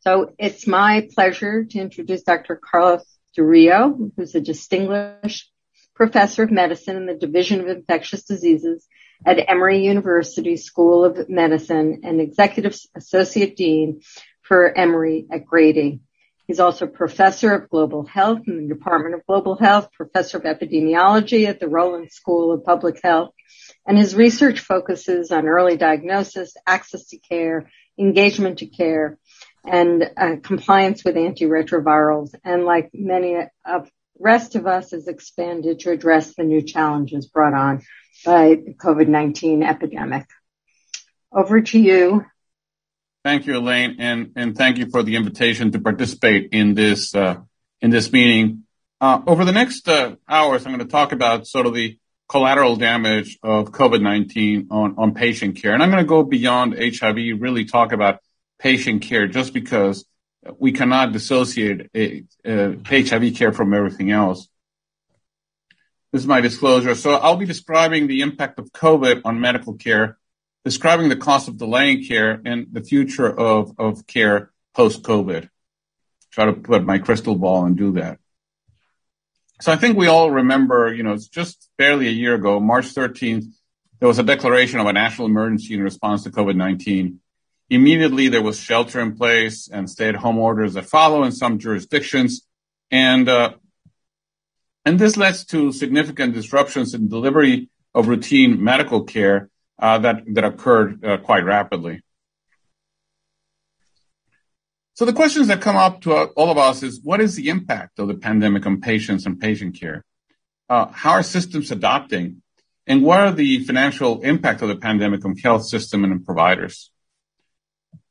So it's my pleasure to introduce Dr. Carlos del Rio, who's a distinguished professor of medicine in the Division of Infectious Diseases at Emory University School of Medicine and executive associate dean for Emory at Grady. He's also professor of global health in the Department of Global Health, professor of epidemiology at the Rollins School of Public Health, and his research focuses on early diagnosis, access to care, engagement to care, and uh, compliance with antiretrovirals. And like many of rest of us, has expanded to address the new challenges brought on by the COVID-19 epidemic. Over to you, Thank you, Elaine, and, and thank you for the invitation to participate in this uh, in this meeting. Uh, over the next uh, hours, I'm going to talk about sort of the collateral damage of COVID-19 on, on patient care, and I'm going to go beyond HIV, really talk about patient care, just because we cannot dissociate uh, uh, a, a HIV care from everything else. This is my disclosure. So I'll be describing the impact of COVID on medical care describing the cost of delaying care and the future of, of care post COVID. Try to put my crystal ball and do that. So I think we all remember, you know, it's just barely a year ago, March 13th, there was a declaration of a national emergency in response to COVID-19. Immediately there was shelter in place and stay at home orders that follow in some jurisdictions. And, uh, and this led to significant disruptions in delivery of routine medical care uh, that that occurred uh, quite rapidly. So the questions that come up to all of us is what is the impact of the pandemic on patients and patient care? Uh, how are systems adapting? And what are the financial impact of the pandemic on health system and providers?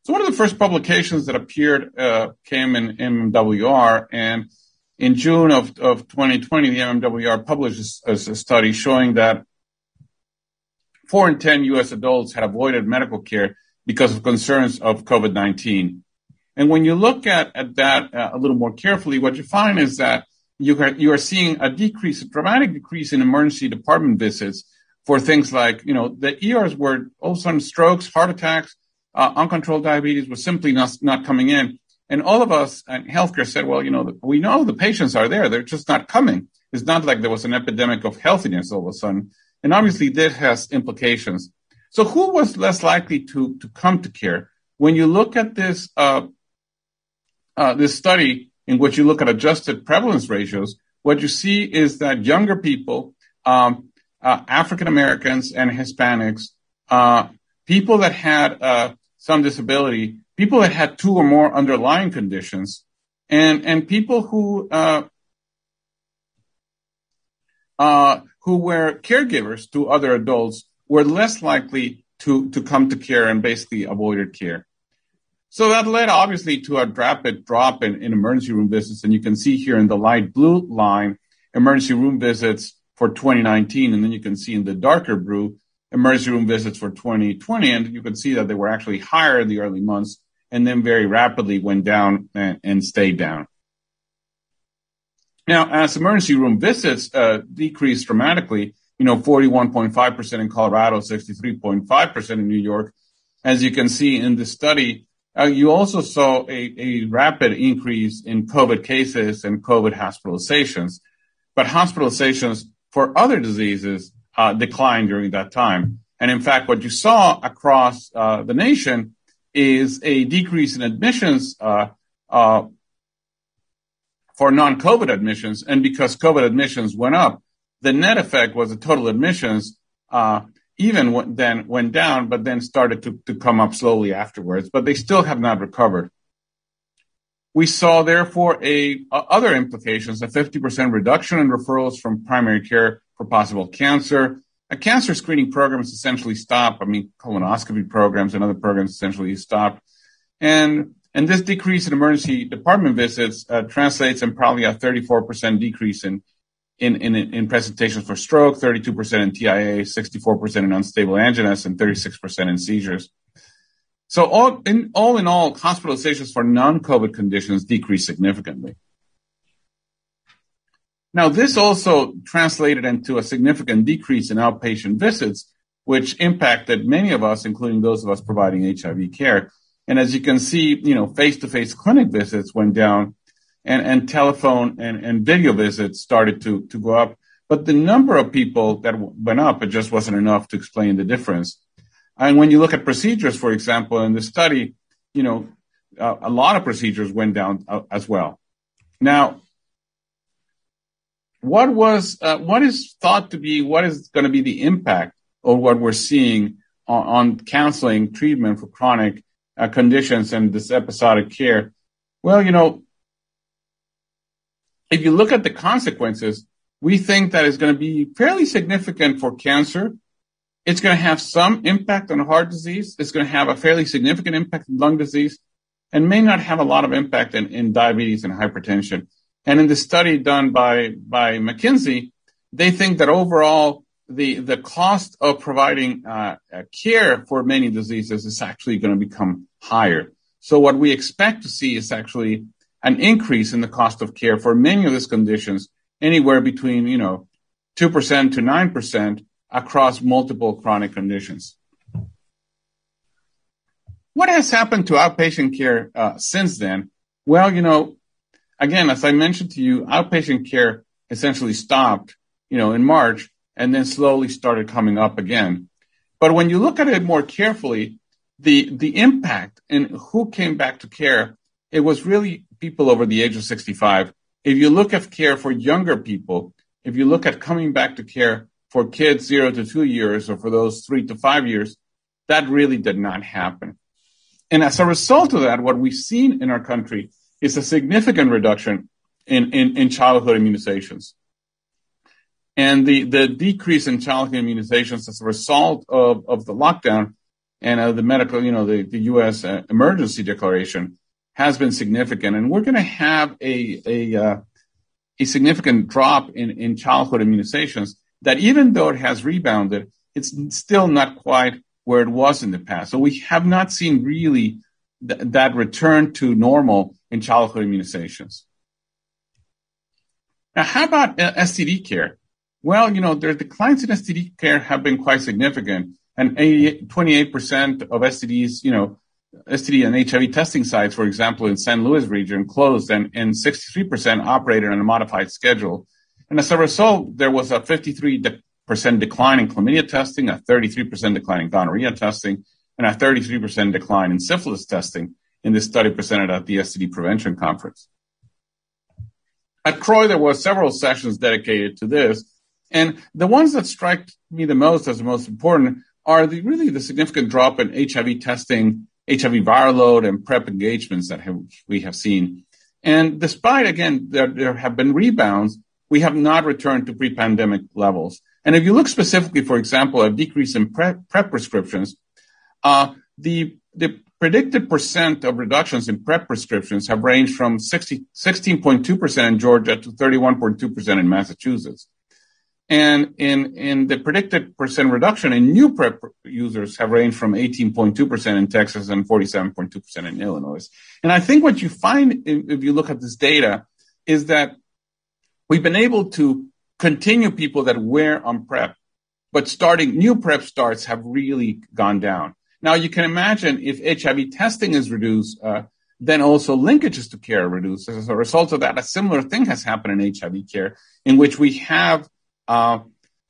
So one of the first publications that appeared uh, came in MMWR, and in June of, of 2020, the MMWR published a, a study showing that four in 10 U.S. adults had avoided medical care because of concerns of COVID-19. And when you look at, at that uh, a little more carefully, what you find is that you are, you are seeing a decrease, a dramatic decrease in emergency department visits for things like, you know, the ERs were all of a sudden strokes, heart attacks, uh, uncontrolled diabetes was simply not, not coming in. And all of us in healthcare said, well, you know, we know the patients are there. They're just not coming. It's not like there was an epidemic of healthiness all of a sudden. And obviously this has implications. So who was less likely to, to come to care? When you look at this, uh, uh, this study in which you look at adjusted prevalence ratios, what you see is that younger people, um, uh, African Americans and Hispanics, uh, people that had uh, some disability, people that had two or more underlying conditions, and and people who uh, uh, who were caregivers to other adults were less likely to, to come to care and basically avoided care. So that led obviously to a rapid drop in, in emergency room visits. And you can see here in the light blue line, emergency room visits for 2019. And then you can see in the darker blue, emergency room visits for 2020. And you can see that they were actually higher in the early months and then very rapidly went down and, and stayed down. Now, as emergency room visits uh, decreased dramatically, you know, 41.5% in Colorado, 63.5% in New York, as you can see in the study, uh, you also saw a, a rapid increase in COVID cases and COVID hospitalizations. But hospitalizations for other diseases uh, declined during that time. And in fact, what you saw across uh, the nation is a decrease in admissions uh, for non-COVID admissions, and because COVID admissions went up, the net effect was the total admissions even then went down, but then started to, to come up slowly afterwards. But they still have not recovered. We saw, therefore, a, a other implications: a 50% reduction in referrals from primary care for possible cancer. A cancer screening program is essentially stopped. I mean, colonoscopy programs and other programs essentially stopped. And and this decrease in emergency department visits uh, translates in probably a 34% decrease in, in, in, in presentations for stroke, 32% in TIA, 64% in unstable anginas, and 36% in seizures. So all in, all in all, hospitalizations for non-COVID conditions decreased significantly. Now, this also translated into a significant decrease in outpatient visits, which impacted many of us, including those of us providing HIV care. And as you can see, you know, face-to-face clinic visits went down and, and telephone and, and video visits started to, to go up. But the number of people that went up, it just wasn't enough to explain the difference. And when you look at procedures, for example, in the study, you know, uh, a lot of procedures went down uh, as well. Now, what was uh, what is thought to be what is going to be the impact of what we're seeing on, on counseling treatment for chronic uh, conditions and this episodic care? Well, you know, if you look at the consequences, we think that it's going to be fairly significant for cancer. It's going to have some impact on heart disease. It's going to have a fairly significant impact on lung disease and may not have a lot of impact in, in diabetes and hypertension. And in the study done by, by McKinsey, they think that overall the, the cost of providing uh, care for many diseases is actually going to become higher. So what we expect to see is actually an increase in the cost of care for many of these conditions, anywhere between, you know, 2% to 9% across multiple chronic conditions. What has happened to outpatient care uh, since then? Well, you know, again, as I mentioned to you, outpatient care essentially stopped, you know, in March and then slowly started coming up again. But when you look at it more carefully, the, the impact and who came back to care, it was really people over the age of 65. If you look at care for younger people, if you look at coming back to care for kids zero to two years or for those three to five years, that really did not happen. And as a result of that, what we've seen in our country is a significant reduction in, in, in childhood immunizations. And the, the decrease in childhood immunizations as a result of, of the lockdown and uh, the medical, you know, the, the U.S. Uh, emergency declaration has been significant. And we're going to have a, a, uh, a significant drop in, in childhood immunizations that even though it has rebounded, it's still not quite where it was in the past. So we have not seen really th- that return to normal in childhood immunizations. Now, how about uh, STD care? Well, you know, the declines in STD care have been quite significant, and 28% of STDs, you know, STD and HIV testing sites, for example, in St. Louis region closed, and, and 63% operated on a modified schedule. And as a result, there was a 53% decline in chlamydia testing, a 33% decline in gonorrhea testing, and a 33% decline in syphilis testing in this study presented at the STD Prevention Conference. At CROI, there were several sessions dedicated to this, and the ones that strike me the most as the most important are the, really the significant drop in HIV testing, HIV viral load, and PrEP engagements that have, we have seen. And despite, again, there, there have been rebounds, we have not returned to pre-pandemic levels. And if you look specifically, for example, at decrease in PrEP, PrEP prescriptions, Uh, the, the predicted percent of reductions in PrEP prescriptions have ranged from 60, 16.2% in Georgia to 31.2% in Massachusetts. And in, in the predicted percent reduction in new PrEP users have ranged from 18.2% in Texas and 47.2% in Illinois. And I think what you find if you look at this data is that we've been able to continue people that were on PrEP, but starting new PrEP starts have really gone down. Now you can imagine if HIV testing is reduced, uh, then also linkages to care are reduced. As a result of that, a similar thing has happened in HIV care, in which we have, uh,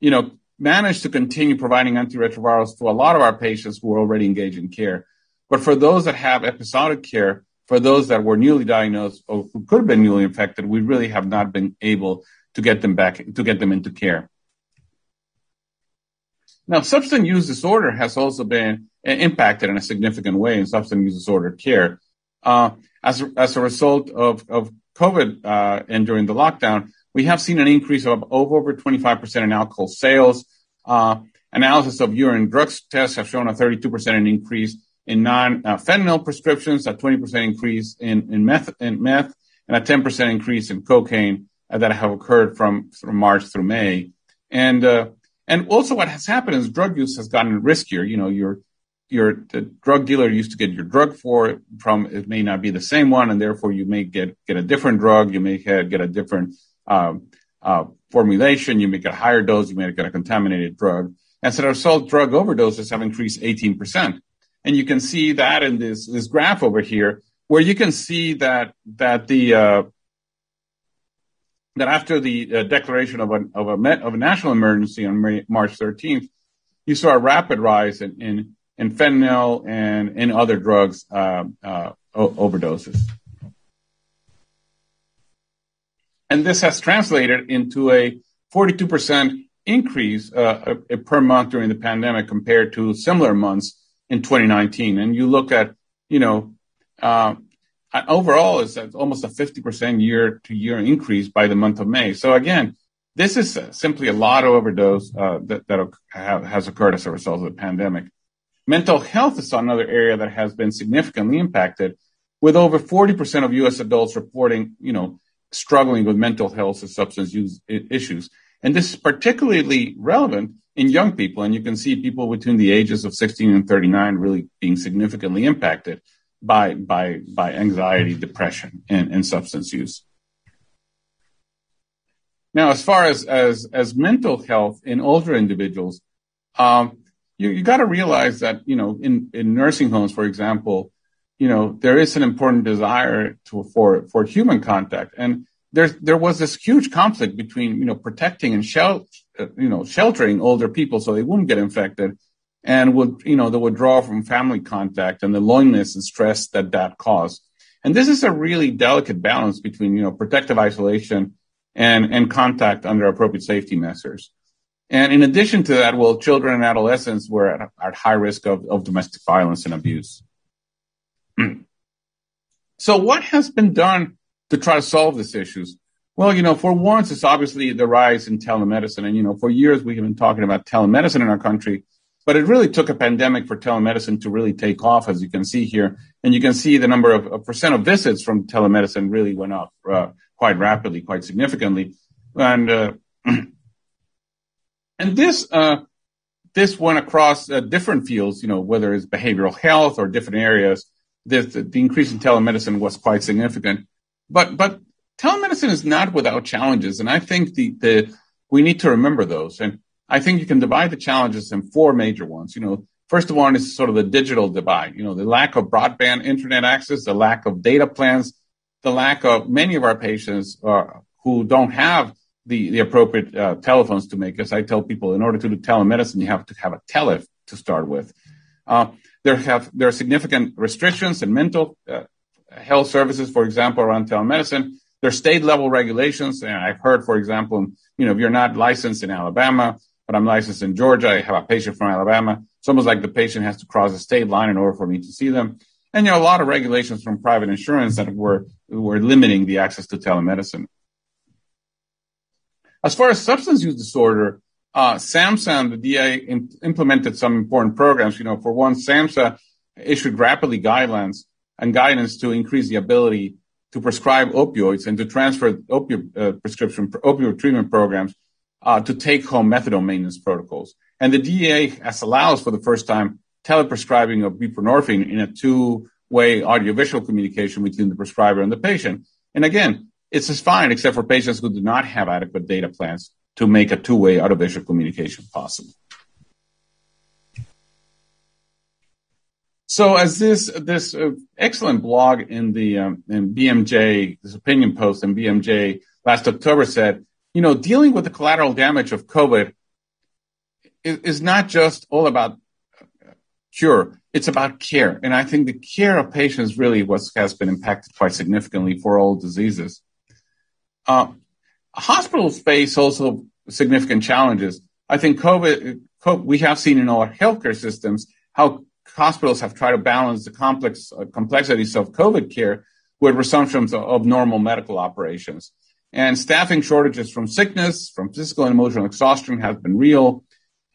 you know, managed to continue providing antiretrovirals to a lot of our patients who are already engaged in care. But for those that have episodic care, for those that were newly diagnosed or who could have been newly infected, we really have not been able to get them back, to get them into care. Now, substance use disorder has also been impacted in a significant way in substance use disorder care. Uh, as, as a result of, of COVID uh, and during the lockdown, we have seen an increase of over over 25% in alcohol sales. Uh, analysis of urine drugs tests have shown a 32% increase in non-fentanyl prescriptions, a 20% increase in, in, meth, in meth, and a 10% increase in cocaine uh, that have occurred from, from March through May. And uh, and also what has happened is drug use has gotten riskier. You know, your your drug dealer used to get your drug for from it may not be the same one, and therefore you may get get a different drug. You may get a different um, uh, formulation. You may get a higher dose. You may get a contaminated drug. And so, a result, drug overdoses have increased 18%. And you can see that in this, this graph over here, where you can see that, that the, uh, that after the uh, declaration of a, of, a met, of a national emergency on March 13th, you saw a rapid rise in, in, in fentanyl and in other drugs uh, uh, overdoses. And this has translated into a 42% increase uh, per month during the pandemic compared to similar months in 2019. And you look at, you know, uh, overall it's almost a 50% year to year increase by the month of May. So again, this is simply a lot of overdose uh, that, that has occurred as a result of the pandemic. Mental health is another area that has been significantly impacted with over 40% of U.S. adults reporting, you know, struggling with mental health and substance use issues. And this is particularly relevant in young people. And you can see people between the ages of 16 and 39 really being significantly impacted by, by, by anxiety, depression, and, and substance use. Now, as far as, as, as mental health in older individuals, um, you, you got to realize that, you know, in, in nursing homes, for example, you know, there is an important desire to, for, for human contact. And there's, there was this huge conflict between, you know, protecting and shel- uh, you know, sheltering older people so they wouldn't get infected and would, you know, the withdrawal from family contact and the loneliness and stress that that caused. And this is a really delicate balance between, you know, protective isolation and, and contact under appropriate safety measures. And in addition to that, well, children and adolescents were at, at high risk of, of domestic violence and abuse. so what has been done to try to solve these issues? Well, you know, for once, it's obviously the rise in telemedicine. And, you know, for years we've been talking about telemedicine in our country, but it really took a pandemic for telemedicine to really take off, as you can see here. And you can see the number of, of percent of visits from telemedicine really went up uh, quite rapidly, quite significantly. And, uh, and this, uh, this went across uh, different fields, you know, whether it's behavioral health or different areas. The, the increase in telemedicine was quite significant. But, but telemedicine is not without challenges. And I think the, the, we need to remember those. And I think you can divide the challenges in four major ones. You know, first of all is sort of the digital divide, you know, the lack of broadband internet access, the lack of data plans, the lack of many of our patients uh, who don't have the, the appropriate uh, telephones to make. As I tell people, in order to do telemedicine, you have to have a tele to start with. Uh, there have there are significant restrictions in mental uh, health services, for example, around telemedicine. There are state level regulations. And I've heard, for example, you know, if you're not licensed in Alabama, but I'm licensed in Georgia, I have a patient from Alabama. It's almost like the patient has to cross a state line in order for me to see them. And, you know, a lot of regulations from private insurance that were, were limiting the access to telemedicine. As far as substance use disorder, uh, SAMHSA the DEA implemented some important programs. You know, for one, SAMHSA issued rapidly guidelines and guidance to increase the ability to prescribe opioids and to transfer opioid uh, prescription opioid treatment programs to take home methadone maintenance protocols. And the DEA has allows for the first time teleprescribing of buprenorphine in a two-way audiovisual communication between the prescriber and the patient. And again, it's just fine except for patients who do not have adequate data plans to make a two-way audiovisual communication possible. So as this this uh, excellent blog in the um, in BMJ, this opinion post in BMJ last October said, you know, dealing with the collateral damage of COVID is, is not just all about cure; it's about care. And I think the care of patients really was has been impacted quite significantly for all diseases. Uh, hospitals face also significant challenges. I think COVID, COVID we have seen in our healthcare systems how hospitals have tried to balance the complex uh, complexities of COVID care with resumptions of, of normal medical operations. And staffing shortages from sickness, from physical and emotional exhaustion has been real.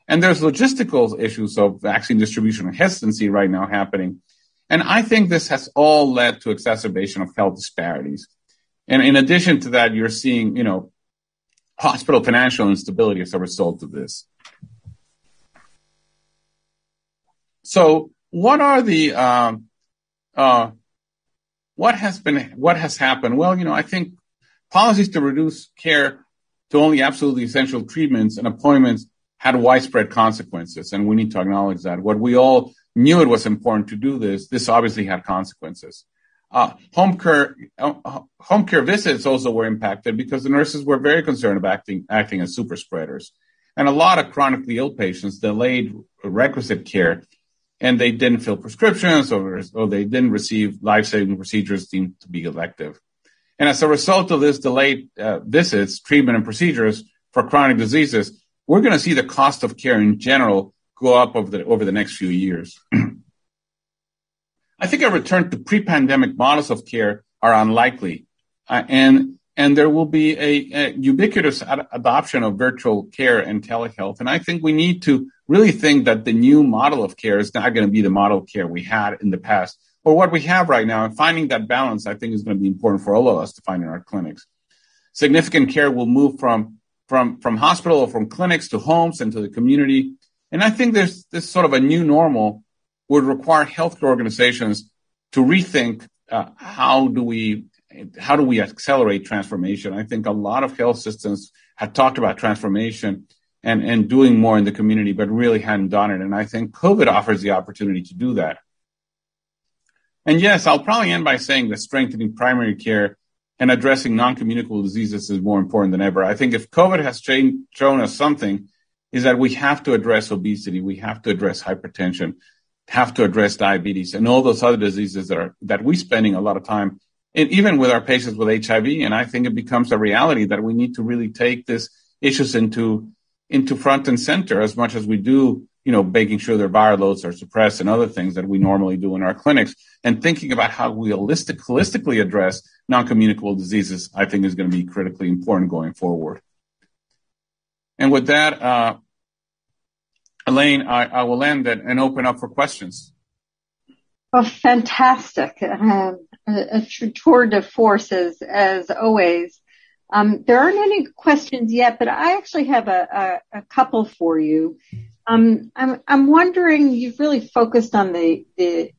And there's logistical issues of vaccine distribution and hesitancy right now happening. And I think this has all led to exacerbation of health disparities. And in addition to that, you're seeing, you know, hospital financial instability as a result of this. So what are the, um, uh, what has been, what has happened? Well, you know, I think policies to reduce care to only absolutely essential treatments and appointments had widespread consequences, and we need to acknowledge that. What we all knew it was important to do this, this obviously had consequences. Uh, home care uh, home care visits also were impacted because the nurses were very concerned about acting, acting as super spreaders, and a lot of chronically ill patients delayed requisite care, and they didn't fill prescriptions or, or they didn't receive life saving procedures deemed to be elective. And as a result of this delayed uh, visits, treatment, and procedures for chronic diseases, we're going to see the cost of care in general go up over the over the next few years. I think a return to pre-pandemic models of care are unlikely, uh, and and there will be a, a ubiquitous ad- adoption of virtual care and telehealth. And I think we need to really think that the new model of care is not going to be the model of care we had in the past or what we have right now. And finding that balance, I think, is going to be important for all of us to find in our clinics. Significant care will move from from from hospital or from clinics to homes and to the community. And I think there's this sort of a new normal would require healthcare organizations to rethink uh, how do we how do we accelerate transformation. I think a lot of health systems have talked about transformation and and doing more in the community, but really hadn't done it. And I think COVID offers the opportunity to do that. And yes, I'll probably end by saying that strengthening primary care and addressing non-communicable diseases is more important than ever. I think if COVID has shown us something, is that we have to address obesity, we have to address hypertension, have to address diabetes and all those other diseases that are that we're spending a lot of time, and even with our patients with HIV. And I think it becomes a reality that we need to really take these issues into into front and center as much as we do you know, making sure their viral loads are suppressed and other things that we normally do in our clinics and thinking about how we holistic, holistically address non-communicable diseases, I think is going to be critically important going forward. And with that, uh, Elaine, I, I, will end it and open up for questions. Well, fantastic. Um, a, a, tour de force as, as always. Um, there aren't any questions yet, but I actually have a, a, a couple for you. Um, I'm, I'm wondering, you've really focused on the, the,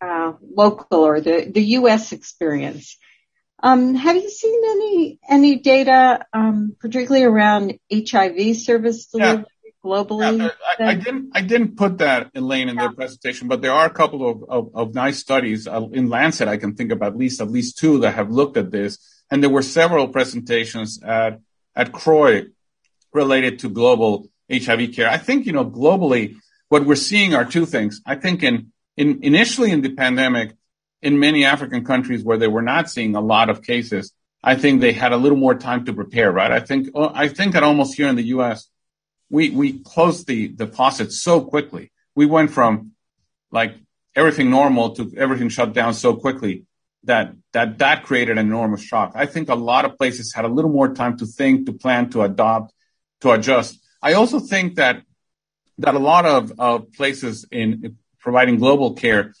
uh, local or the, the U.S. experience. Um, have you seen any, any data, um, particularly around HIV service delivery globally? I, didn't, I didn't put that, Elaine, in the presentation, but there are a couple of, nice studies uh, in Lancet. I can think of at least, at least two that have looked at this. And there were several presentations at, at CROI related to global HIV care. I think, you know, globally, what we're seeing are two things. I think in, in initially in the pandemic, in many African countries where they were not seeing a lot of cases, I think they had a little more time to prepare, right? I think, oh, I think that almost here in the U.S., we, we closed the, the so quickly. We went from like everything normal to everything shut down so quickly that, that, that created an enormous shock. I think a lot of places had a little more time to think, to plan, to adopt, to adjust. I also think that that a lot of, of places in providing global care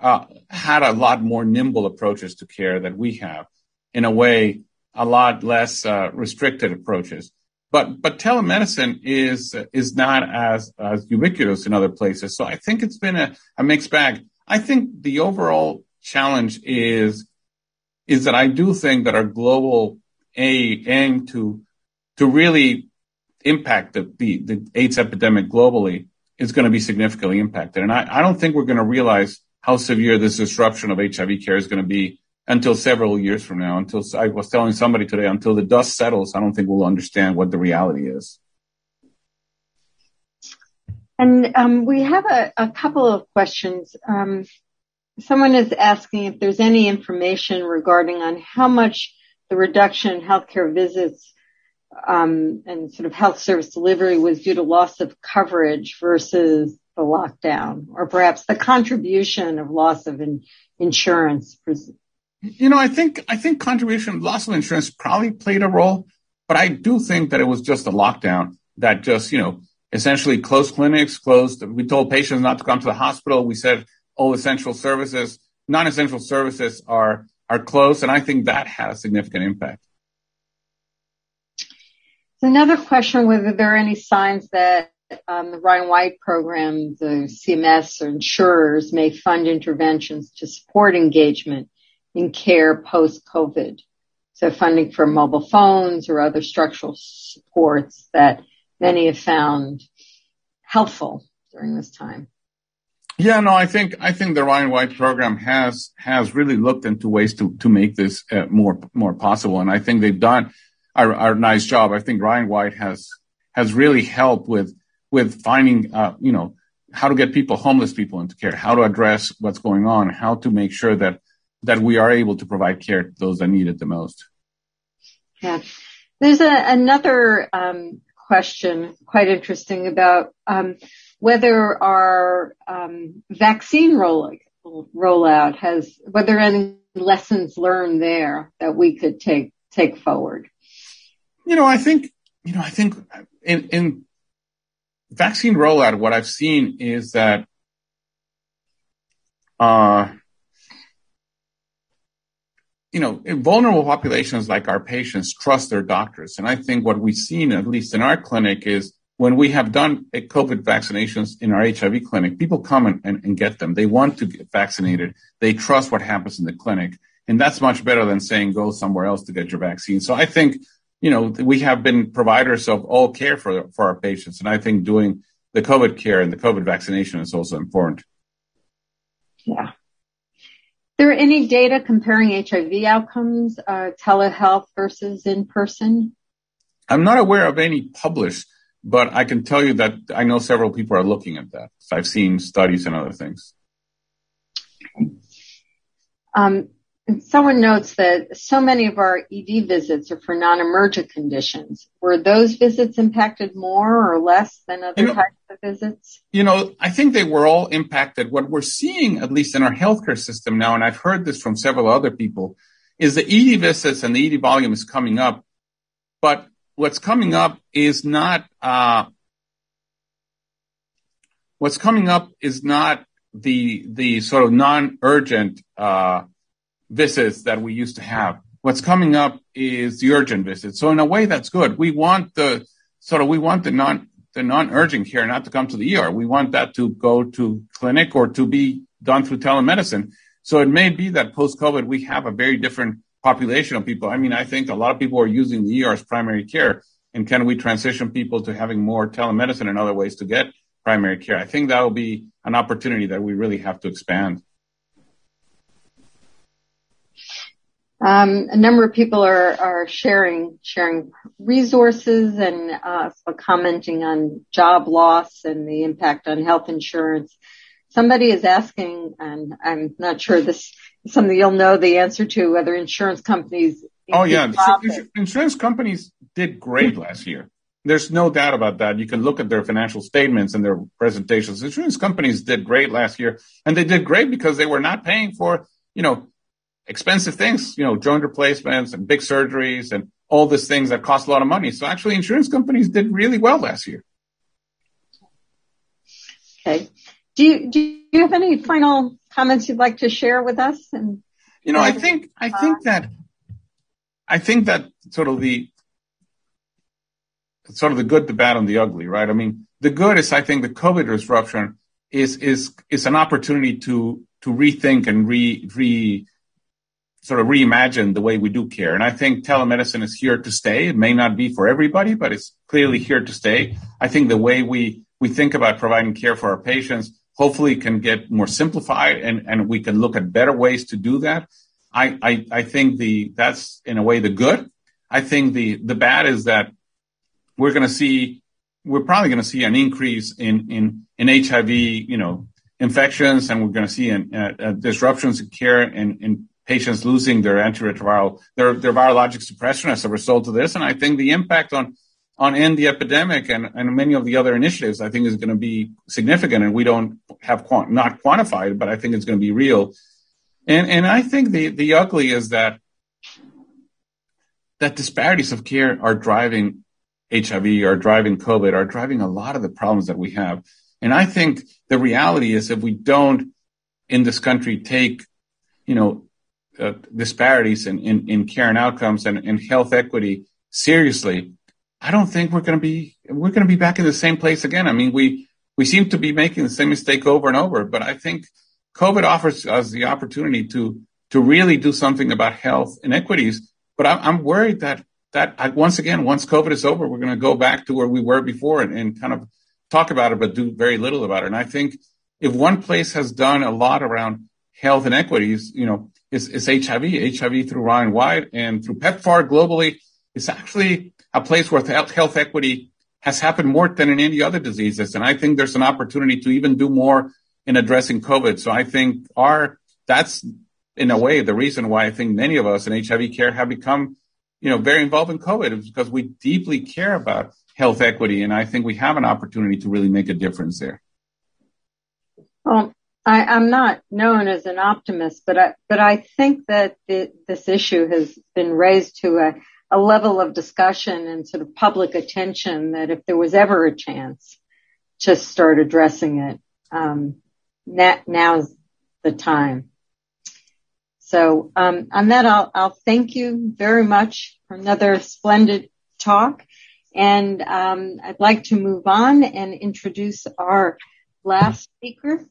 uh, had a lot more nimble approaches to care that we have. In a way, a lot less uh, restricted approaches. But but telemedicine is is not as as ubiquitous in other places. So I think it's been a, a mixed bag. I think the overall challenge is is that I do think that our global a aim to to really impact the, the, the AIDS epidemic globally is going to be significantly impacted. And I, I don't think we're going to realize how severe this disruption of HIV care is going to be until several years from now. Until I was telling somebody today, until the dust settles, I don't think we'll understand what the reality is. And um, we have a, a, couple of questions. Um, someone is asking if there's any information regarding on how much the reduction in healthcare visits Um, and sort of health service delivery was due to loss of coverage versus the lockdown, or perhaps the contribution of loss of in, insurance. You know, I think I think contribution loss of insurance probably played a role, but I do think that it was just a lockdown that just you know essentially closed clinics, closed. We told patients not to come to the hospital. We said all essential services, non-essential services are are closed, and I think that had a significant impact. Another question, whether there are any signs that um, the Ryan White program, the CMS or insurers may fund interventions to support engagement in care post-COVID. So funding for mobile phones or other structural supports that many have found helpful during this time. Yeah, no, I think I think the Ryan White program has has really looked into ways to to make this uh, more more possible, and I think they've done a, nice job. I think Ryan White has has really helped with with finding uh, you know how to get people homeless people into care, how to address what's going on, how to make sure that that we are able to provide care to those that need it the most. Yeah, there's a, another um, question, quite interesting about. Um, whether our um, vaccine roll, rollout has, whether any lessons learned there that we could take take forward. You know, I think you know, I think in, in vaccine rollout, what I've seen is that uh, you know, vulnerable populations like our patients trust their doctors. And I think what we've seen, at least in our clinic, is when we have done COVID vaccinations in our HIV clinic, people come and, and, and, get them. They want to get vaccinated. They trust what happens in the clinic. And that's much better than saying go somewhere else to get your vaccine. So I think, you know, we have been providers of all care for, for our patients. And I think doing the COVID care and the COVID vaccination is also important. Yeah. There any data comparing HIV outcomes, uh, telehealth versus in person? I'm not aware of any published but I can tell you that I know several people are looking at that. So I've seen studies and other things. Um, someone notes that so many of our ED visits are for non-emergent conditions. Were those visits impacted more or less than other you know, types of visits? You know, I think they were all impacted. What we're seeing, at least in our healthcare system now, and I've heard this from several other people, is the ED visits and the ED volume is coming up, but what's coming up is not uh, what's coming up is not the the sort of non-urgent uh, visits that we used to have. What's coming up is the urgent visits. So in a way, that's good. We want the sort of we want the non the non-urgent care not to come to the ER. We want that to go to clinic or to be done through telemedicine. So it may be that post-COVID we have a very different population of people. I mean, I think a lot of people are using the ER as primary care. And can we transition people to having more telemedicine and other ways to get primary care? I think that will be an opportunity that we really have to expand. Um, a number of people are, are sharing sharing resources and uh, commenting on job loss and the impact on health insurance. Somebody is asking, and I'm not sure this something you'll know the answer to whether insurance companies. Oh yeah, insurance companies did great last year. There's no doubt about that. You can look at their financial statements and their presentations. Insurance companies did great last year, and they did great because they were not paying for you know expensive things, you know, joint replacements and big surgeries and all these things that cost a lot of money. So actually, insurance companies did really well last year. Okay. Do you do you have any final comments you'd like to share with us? And you know, I think I think that I think that sort of the sort of the good, the bad, and the ugly, right? I mean, the good is I think the COVID disruption is is is an opportunity to to rethink and re re sort of reimagine the way we do care. And I think telemedicine is here to stay. It may not be for everybody, but it's clearly here to stay. I think the way we we think about providing care for our patients hopefully can get more simplified and, and we can look at better ways to do that. I, I, I think the, that's in a way the good. I think the, the bad is that we're going to see, we're probably going to see an increase in, in, in HIV, you know, infections and we're going to see an, uh, disruptions in care and, and patients losing their antiretroviral, their, their virologic suppression as a result of this. And I think the impact on on end the epidemic and, and many of the other initiatives, I think is going to be significant. And we don't have quant- not quantified, but I think it's going to be real. And, and I think the, the ugly is that, that disparities of care are driving HIV, are driving COVID, are driving a lot of the problems that we have. And I think the reality is if we don't in this country take, you know, uh, disparities in, in, in care and outcomes and, and health equity seriously, I don't think we're going to be we're going to be back in the same place again. I mean, we we seem to be making the same mistake over and over, but I think COVID offers us the opportunity to to really do something about health inequities. But I, I'm worried that that I, once again, once COVID is over, we're going to go back to where we were before and, and kind of talk about it, but do very little about it. And I think if one place has done a lot around health inequities, you know, is, HIV. HIV through Ryan White and through PEPFAR globally is actually a place where health equity has happened more than in any other diseases. And I think there's an opportunity to even do more in addressing COVID. So I think our, that's in a way the reason why I think many of us in HIV care have become, you know, very involved in COVID is because we deeply care about health equity. And I think we have an opportunity to really make a difference there. Well, I, am not known as an optimist, but I, but I think that the, this issue has been raised to a, a level of discussion and sort of public attention that if there was ever a chance to start addressing it, um, now, now's the time. So um, on that, I'll, I'll, thank you very much for another splendid talk. And um, I'd like to move on and introduce our last speaker,